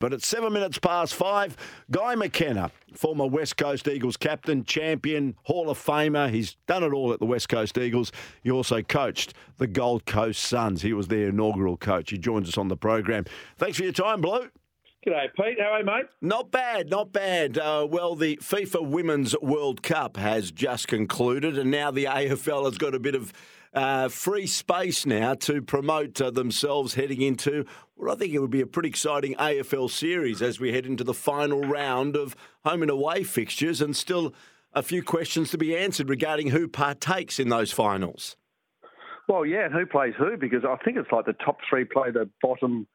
But at seven minutes past five, Guy McKenna, former West Coast Eagles captain, champion, Hall of Famer. He's done it all at the West Coast Eagles. He also coached the Gold Coast Suns. He was their inaugural coach. He joins us on the program. Thanks for your time, Blue. G'day, Pete. How are you, mate? Not bad, not bad. Uh, well, the FIFA Women's World Cup has just concluded, and now the AFL has got a bit of uh, free space now to promote uh, themselves heading into what I think it would be a pretty exciting AFL series as we head into the final round of home and away fixtures, and still a few questions to be answered regarding who partakes in those finals. Well, yeah, and who plays who? Because I think it's like the top three play the bottom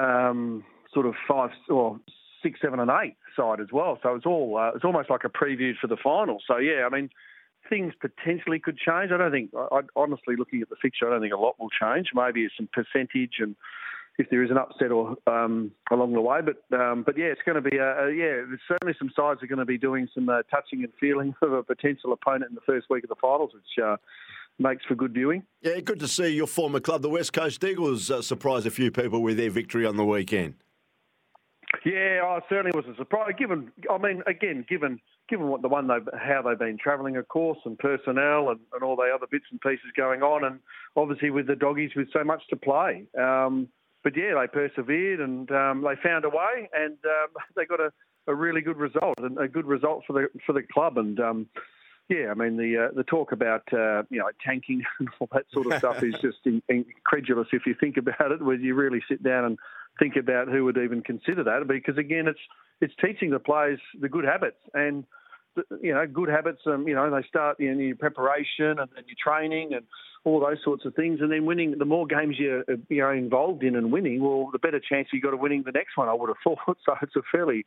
um, sort of five or six, seven, and eight side as well. So it's all uh, it's almost like a preview for the final. So yeah, I mean things potentially could change. I don't think, I, honestly, looking at the fixture, I don't think a lot will change. Maybe some percentage and if there is an upset or um, along the way. But um, but yeah, it's going to be a, a, yeah. There's certainly some sides are going to be doing some uh, touching and feeling of a potential opponent in the first week of the finals, which. Uh, makes for good viewing. Yeah, good to see your former club, the West Coast Eagles, uh, surprise a few people with their victory on the weekend. Yeah, I certainly was a surprise. Given, I mean, again, given given what the one they how they've been travelling, of course, and personnel and, and all the other bits and pieces going on, and obviously with the doggies with so much to play. Um, but yeah, they persevered and um, they found a way, and um, they got a, a, really good result and a good result for the for the club. And um, yeah, I mean the uh, the talk about uh, you know tanking and all that sort of stuff is just in, incredulous if you think about it. Where you really sit down and think about who would even consider that, because again, it's it's teaching the players the good habits and you know, good habits. Um, you know, they start in your preparation and then your training and all those sorts of things. And then winning, the more games you're you involved in and winning, well, the better chance you got of winning the next one. I would have thought. So it's a fairly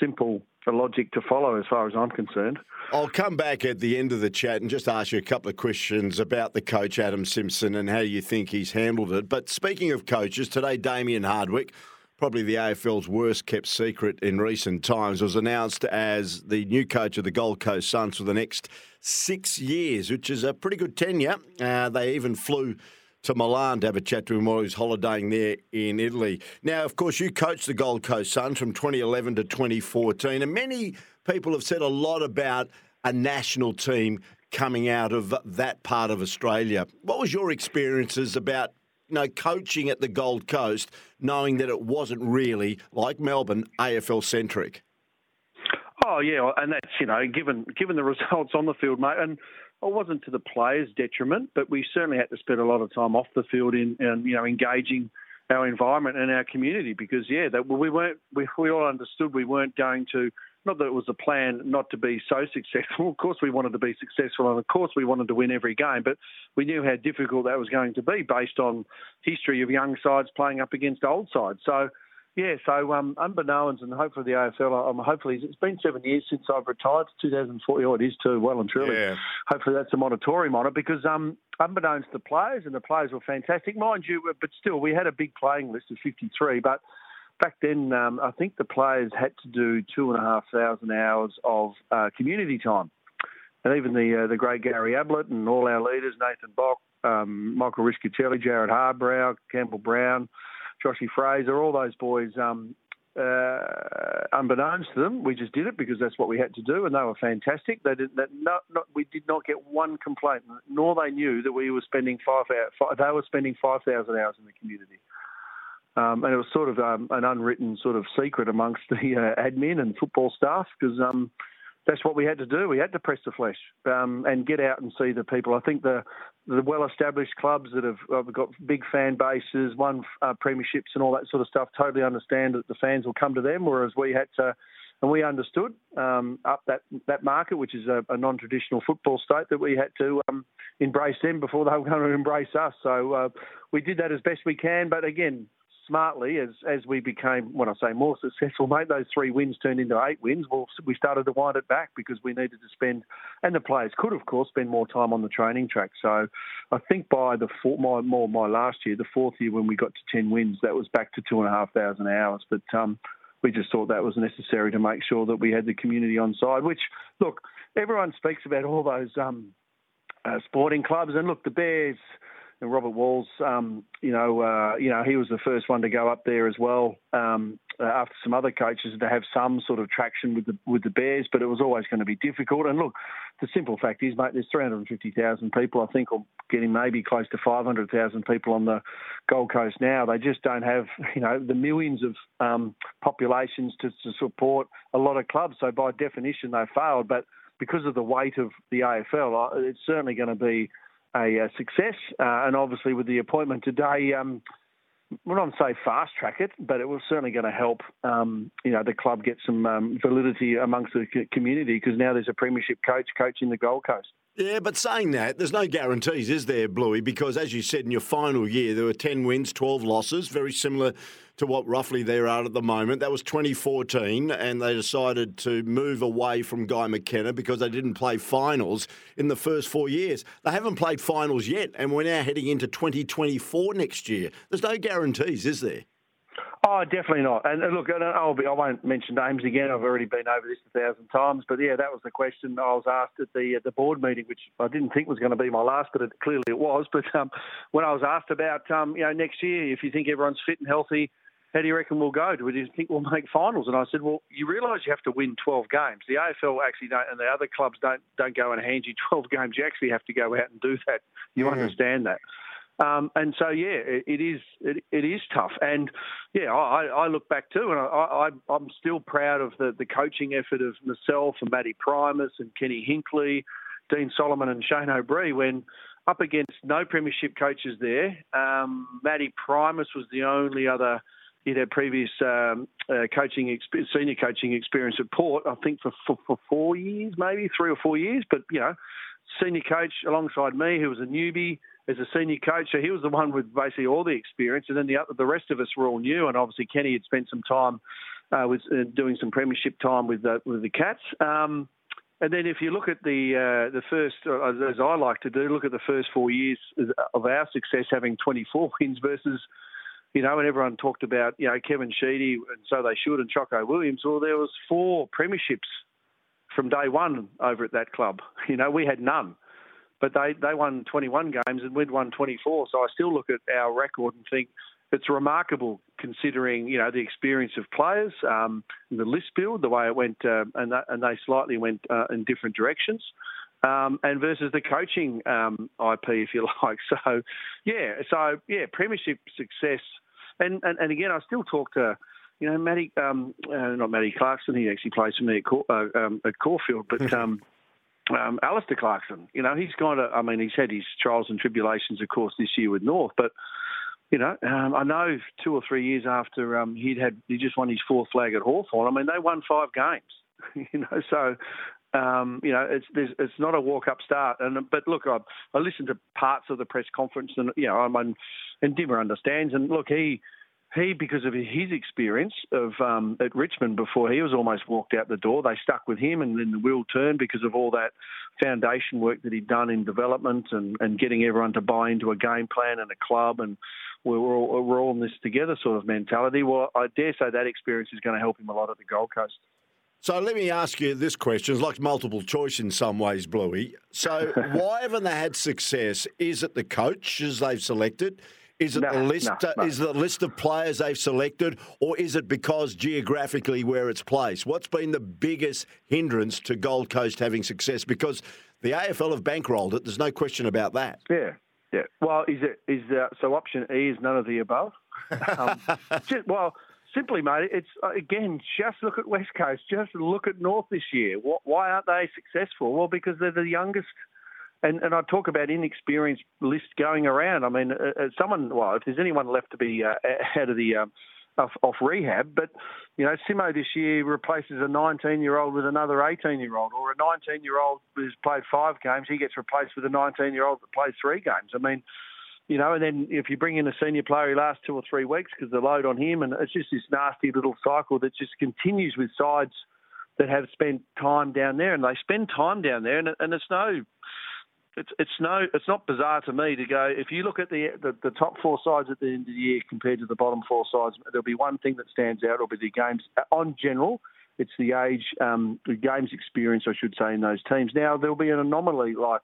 simple logic to follow as far as I'm concerned. I'll come back at the end of the chat and just ask you a couple of questions about the coach Adam Simpson and how you think he's handled it. But speaking of coaches, today Damien Hardwick probably the AFL's worst kept secret in recent times, was announced as the new coach of the Gold Coast Suns for the next six years, which is a pretty good tenure. Uh, they even flew to Milan to have a chat to him while he was holidaying there in Italy. Now, of course, you coached the Gold Coast Suns from 2011 to 2014, and many people have said a lot about a national team coming out of that part of Australia. What was your experiences about you know, coaching at the Gold Coast, knowing that it wasn't really like Melbourne AFL centric? Oh yeah, and that's you know given given the results on the field, mate, and it wasn't to the players' detriment, but we certainly had to spend a lot of time off the field in, in you know engaging our environment and our community because yeah, that we weren't we, we all understood we weren't going to not that it was a plan not to be so successful. Of course, we wanted to be successful, and of course, we wanted to win every game. But we knew how difficult that was going to be based on history of young sides playing up against old sides. So, yeah, so um, unbeknownst, and hopefully the AFL, um, hopefully it's been seven years since I've retired, 2040. Oh, it is too, well and truly. Yeah. Hopefully that's a moratorium on it because um, unbeknownst to the players, and the players were fantastic, mind you, but still, we had a big playing list of 53, but back then, um, I think the players had to do two and a half thousand hours of uh, community time. And even the uh, the great Gary Ablett and all our leaders, Nathan Bock, um, Michael Rischitelli, Jarrod Harbrow, Campbell Brown, Joshy Fraser, all those boys, um, uh, unbeknownst to them, we just did it because that's what we had to do, and they were fantastic. They did that. Not, not, we did not get one complaint, nor they knew that we were spending five. Five, they were spending five thousand hours in the community. Um, and it was sort of um, an unwritten sort of secret amongst the uh, admin and football staff because um, that's what we had to do. We had to press the flesh um, and get out and see the people. I think the the well-established clubs that have, have got big fan bases, won uh, premierships and all that sort of stuff, totally understand that the fans will come to them, whereas we had to. And we understood um, up that, that market, which is a, a, non-traditional football state, that we had to um, embrace them before they were going to embrace us. So uh, we did that as best we can. But again, smartly as as we became, when I say more successful, mate, those three wins turned into eight wins. Well, we started to wind it back because we needed to spend, and the players could, of course, spend more time on the training track. So, I think by the four, my more my last year, the fourth year when we got to ten wins, that was back to two and a half thousand hours. But um, we just thought that was necessary to make sure that we had the community on side. Which, look, everyone speaks about all those um, uh, sporting clubs, and look, the Bears and Robert Walls, um, you know, uh, you know, he was the first one to go up there as well. Um, uh, after some other coaches to have some sort of traction with the with the Bears, but it was always going to be difficult. And look, the simple fact is, mate, there's 350,000 people, I think, or getting maybe close to 500,000 people on the Gold Coast now. They just don't have, you know, the millions of um, populations to, to support a lot of clubs. So by definition, they failed. But because of the weight of the AFL, it's certainly going to be a, a success. Uh, and obviously, with the appointment today, um, we're not say fast track it, but it was certainly going to help, um, you know, the club get some um, validity amongst the community because now there's a premiership coach coaching the Gold Coast. Yeah, but saying that, there's no guarantees, is there, Bluey? Because as you said in your final year, there were 10 wins, 12 losses, very similar to what roughly they're at at the moment. That was 2014, and they decided to move away from Guy McKenna because they didn't play finals in the first four years. They haven't played finals yet, and we're now heading into 2024 next year. There's no guarantees, is there? Oh, definitely not. And look, I'll be, I won't mention names again. I've already been over this a thousand times. But yeah, that was the question I was asked at the at the board meeting, which I didn't think was going to be my last, but it, clearly it was. But um, when I was asked about um, you know next year, if you think everyone's fit and healthy, how do you reckon we'll go? Do you think we'll make finals? And I said, well, you realise you have to win 12 games. The AFL actually don't, and the other clubs don't don't go and hand you 12 games. You actually have to go out and do that. You mm. understand that. Um, and so, yeah, it, it is it, it is tough. And yeah, I, I look back too, and I, I, am still proud of the, the coaching effort of myself and Matty Primus and Kenny Hinkley, Dean Solomon and Shane O'Brien when up against no premiership coaches there. Um, Matty Primus was the only other. He'd had previous um, uh, coaching, senior coaching experience at Port, I think for, for, for four years, maybe three or four years. But you know, senior coach alongside me, who was a newbie as a senior coach. So he was the one with basically all the experience, and then the the rest of us were all new. And obviously Kenny had spent some time uh, with uh, doing some premiership time with the, with the Cats. Um, and then if you look at the uh, the first, uh, as I like to do, look at the first four years of our success, having 24 wins versus. You know, and everyone talked about, you know, Kevin Sheedy, and so they should, and Choco Williams. Well, there was four premierships from day one over at that club. You know, we had none but they, they won 21 games and we'd won 24. So I still look at our record and think it's remarkable considering you know the experience of players, um, the list build, the way it went, uh, and that, and they slightly went uh, in different directions. Um, and versus the coaching um, IP, if you like. So, yeah, so yeah, premiership success, and and, and again, I still talk to you know, Matty, um, uh, not Matty Clarkson. He actually plays for me at, Cor- uh, um, at Caulfield, but um, um, Alastair Clarkson, you know, he's kind of, I mean, he's had his trials and tribulations, of course, this year with North, but, you know, um, I know two or three years after um, he'd had, he just won his fourth flag at Hawthorn. I mean, they won five games, you know, so, um, you know, it's it's not a walk up start. And but look, I, I listened to parts of the press conference, and you know, I mean, and Dimmer understands. And look, he he, because of his experience of um, at Richmond before he was almost walked out the door, they stuck with him, and then the wheel turned because of all that foundation work that he'd done in development and, and getting everyone to buy into a game plan and a club, and we're all, we're all in this together sort of mentality. Well, I dare say that experience is going to help him a lot at the Gold Coast. So let me ask you this question. It's like multiple choice in some ways, Bluey. So why haven't they had success? Is it the coaches they've selected? Is it the list? Is the list of players they've selected, or is it because geographically where it's placed? What's been the biggest hindrance to Gold Coast having success? Because the AFL have bankrolled it. There's no question about that. Yeah, yeah. Well, is it is uh, so? Option E is none of the above. Um, just, well, simply, mate, it's uh, again just look at West Coast. Just look at North this year. Why aren't they successful? Well, because they're the youngest and, and I talk about inexperienced list going around. I mean, uh, uh someone, well, if there's anyone left to be uh, out of the um, off, off, rehab, but you know, Simo this year replaces a 19 year old with another 18 year old, or a 19 year old who's played five games, he gets replaced with a 19 year old that plays three games. I mean, you know, and then if you bring in a senior player, he lasts two or three weeks because the load on him, and it's just this nasty little cycle that just continues with sides that have spent time down there, and they spend time down there, and, and it's no it's it's no it's not bizarre to me to go if you look at the, the, the top four sides at the end of the year compared to the bottom four sides there'll be one thing that stands out it'll be the games on general it's the age um, the games experience I should say in those teams now there'll be an anomaly like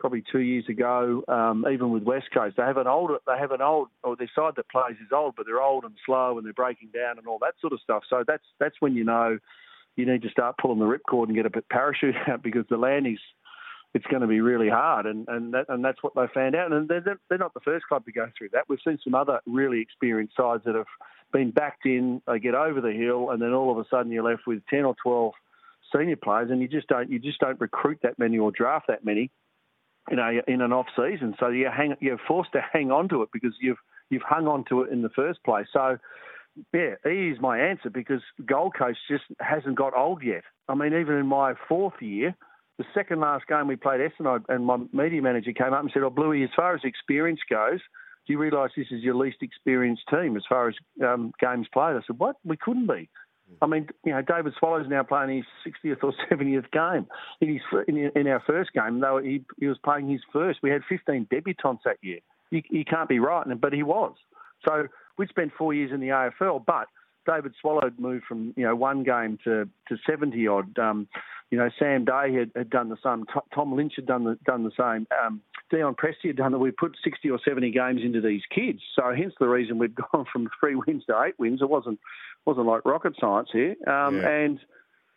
probably two years ago. Um, even with West Coast, they have an old, they have an old, or their side that plays is old, but they're old and slow and they're breaking down and all that sort of stuff. So that's that's when you know you need to start pulling the ripcord and get a bit parachute out because the land is it's going to be really hard, and and that, and that's what they found out. And they're they're not the first club to go through that. We've seen some other really experienced sides that have been backed in. They get over the hill, and then all of a sudden you're left with ten or twelve senior players, and you just don't you just don't recruit that many or draft that many in a in an off season. So you hang you're forced to hang on to it because you've you've hung on to it in the first place. So yeah, E is my answer because Gold Coast just hasn't got old yet. I mean, even in my fourth year, the second last game we played Essendon, and my media manager came up and said, "Oh, Bluey, as far as experience goes, do you realise this is your least experienced team as far as um, games played?" I said, "What? We couldn't be." I mean, you know, David Swallow's now playing his 60th or 70th game. In, his, in, our first game, though, he, he was playing his first. We had 15 debutants that year. You, you can't be right, but he was. So we spent four years in the AFL, but David Swallow moved from you know one game to to 70 odd. Um, you know, Sam Day had, had done the same. Tom Lynch had done the done the same. Um, Dion Presty had done that. We put 60 or 70 games into these kids, so hence the reason we've gone from three wins to eight wins. It wasn't wasn't like rocket science here. Um, yeah. And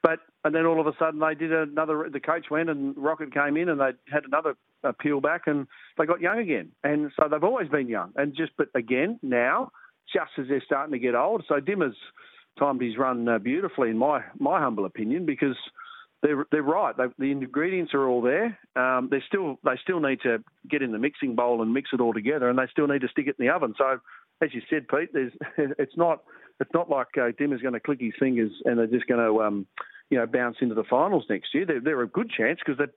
but and then all of a sudden they did another. The coach went and Rocket came in and they had another appeal back and they got young again. And so they've always been young. And just but again now, just as they're starting to get old, so Dimmer's timed his run uh, beautifully in my my humble opinion because they're they're right. They, the ingredients are all there. Um, they still they still need to get in the mixing bowl and mix it all together, and they still need to stick it in the oven. So, as you said, Pete, there's it's not it's not like uh, Dimmer's going to click his fingers and they're just going to um, you know bounce into the finals next year. They're, they're a good chance because they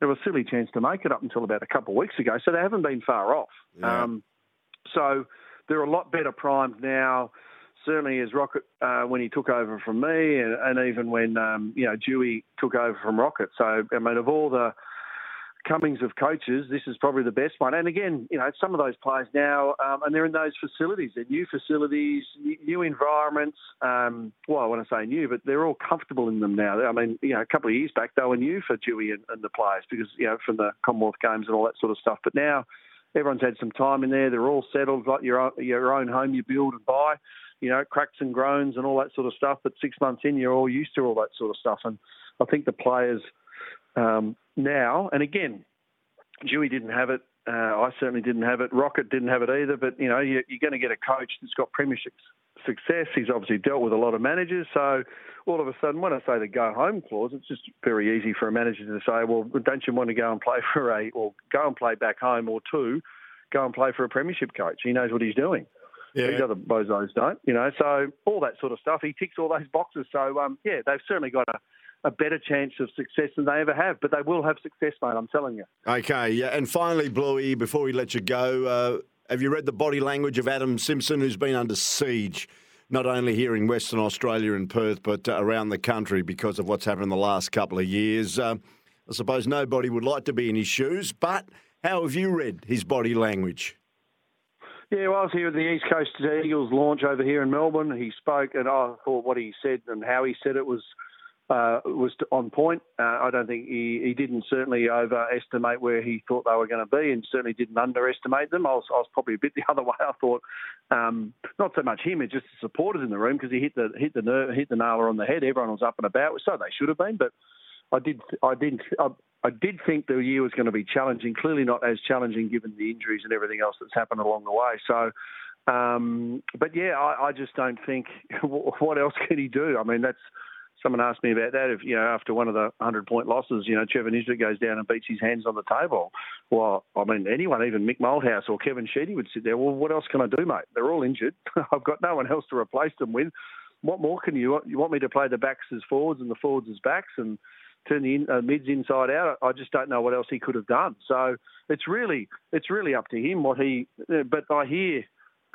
they were a silly chance to make it up until about a couple of weeks ago, so they haven't been far off. Yeah. Um, so they're a lot better primed now certainly as Rocket uh, when he took over from me, and, and even when um, you know Dewey took over from Rocket. So I mean, of all the comings of coaches, this is probably the best one. And again, you know, some of those players now, um, and they're in those facilities, they're new facilities, new environments. Um, well, I want to say new, but they're all comfortable in them now. I mean, you know, a couple of years back, they were new for Dewey and, and the players because, you know, from the Commonwealth Games and all that sort of stuff. But now everyone's had some time in there. They're all settled, like your, your own home you build and buy you know, cracks and groans and all that sort of stuff. But six months in, you're all used to all that sort of stuff. And I think the players um, now, and again, Dewey didn't have it. Uh, I certainly didn't have it. Rocket didn't have it either. But you know, you're, you're going to get a coach that's got premiership success. He's obviously dealt with a lot of managers. So all of a sudden, when I say the go home clause, it's just very easy for a manager to say, well, don't you want to go and play for a, or go and play back home, or two, go and play for a premiership coach? He knows what he's doing. Yeah. These other bozos don't, you know. So all that sort of stuff. He ticks all those boxes. So um, yeah, they've certainly got a, a better chance of success than they ever have. But they will have success, mate. I'm telling you. Okay, yeah. And finally, Bluey, before we let you go, uh, have you read the body language of Adam Simpson, who's been under siege? Not only here in Western Australia and Perth, but uh, around the country because of what's happened in the last couple of years. Uh, I suppose nobody would like to be in his shoes, but how have you read his body language? Yeah, well, I was here at the East Coast Eagles launch over here in Melbourne. He spoke, and I thought what he said and how he said it was uh, was on point. Uh, I don't think he, he didn't certainly overestimate where he thought they were going to be, and certainly didn't underestimate them. I was, I was probably a bit the other way. I thought um, not so much him, it's just the supporters in the room because he hit the hit the nerve, hit the nail on the head. Everyone was up and about, so they should have been, but. I did. I didn't. I, I did think the year was going to be challenging. Clearly, not as challenging given the injuries and everything else that's happened along the way. So, um, but yeah, I, I, just don't think. What else can he do? I mean, that's someone asked me about that. If you know, after one of the hundred point losses, you know, Trevor Nisbett goes down and beats his hands on the table. Well, I mean, anyone, even Mick Malthouse or Kevin Sheedy, would sit there. Well, what else can I do, mate? They're all injured. I've got no one else to replace them with. What more can you? You want me to play the backs as forwards and the forwards as backs and turn the in, uh, mids inside out. I just don't know what else he could have done. So it's really it's really up to him what he. But I hear.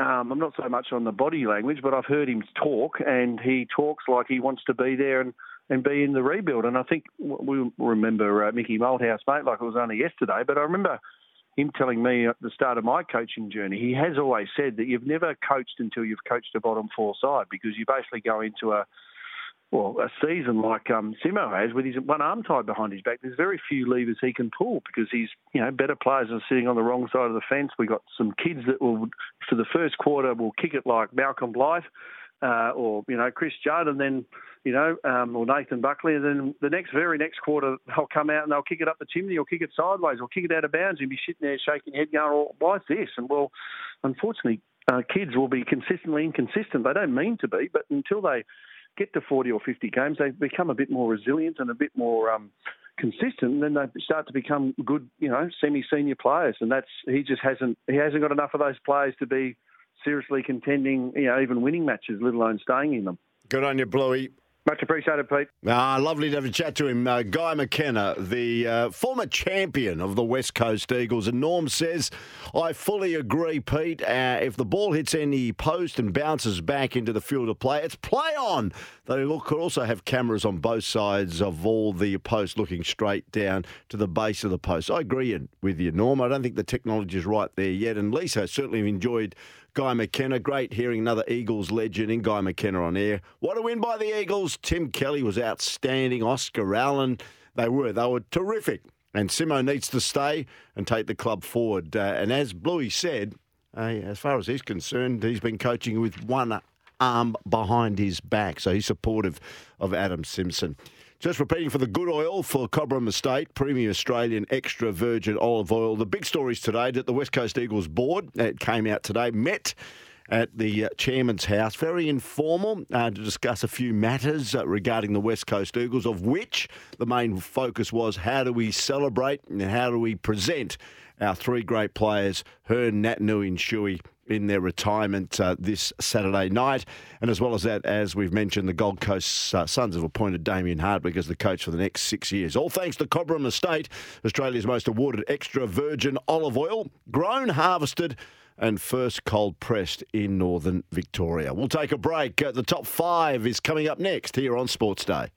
Um, I'm not so much on the body language, but I've heard him talk, and he talks like he wants to be there and, and be in the rebuild. And I think we remember uh, Mickey Malthouse, mate, like it was only yesterday. But I remember him telling me at the start of my coaching journey, he has always said that you've never coached until you've coached a bottom four side because you basically go into a well, a season like um, Simo has with his one arm tied behind his back, there's very few levers he can pull because he's, you know, better players are sitting on the wrong side of the fence. We've got some kids that will, for the first quarter, will kick it like Malcolm Blight uh, or, you know, Chris Judd and then, you know, um, or Nathan Buckley. And then the next, very next quarter, they'll come out and they'll kick it up the chimney or kick it sideways or kick it out of bounds and be sitting there shaking your head going, oh, why is this? And, well, unfortunately, uh, kids will be consistently inconsistent. They don't mean to be, but until they get to 40 or 50 games, they become a bit more resilient and a bit more um, consistent. And then they start to become good, you know, semi-senior players. And that's he just hasn't he hasn't got enough of those players to be seriously contending, you know, even winning matches, let alone staying in them. Good on you, Bluey. Much appreciated, Pete. Ah, lovely to have a chat to him. Uh, Guy McKenna, the uh, former champion of the West Coast Eagles. And Norm says, I fully agree, Pete. Uh, if the ball hits any post and bounces back into the field of play, it's play on. They look, could also have cameras on both sides of all the posts looking straight down to the base of the post. I agree with you, Norm. I don't think the technology is right there yet. And Lisa certainly enjoyed Guy McKenna. Great hearing another Eagles legend in Guy McKenna on air. What a win by the Eagles. Tim Kelly was outstanding. Oscar Allen, they were. They were terrific. And Simo needs to stay and take the club forward. Uh, and as Bluey said, uh, as far as he's concerned, he's been coaching with one arm behind his back. So he's supportive of Adam Simpson. Just repeating for the good oil for Cobram Estate, premium Australian extra virgin olive oil. The big stories today that the West Coast Eagles board, it came out today, met at the uh, chairman's house, very informal, uh, to discuss a few matters uh, regarding the West Coast Eagles, of which the main focus was how do we celebrate and how do we present our three great players, Hurn, Naitanui and Shuey, in their retirement uh, this Saturday night. And as well as that, as we've mentioned, the Gold Coast uh, Suns have appointed Damien Hardwick as the coach for the next six years. All thanks to Cobram Estate, Australia's most awarded extra virgin olive oil, grown, harvested, and first cold pressed in northern Victoria. We'll take a break. Uh, the top five is coming up next here on Sports Day.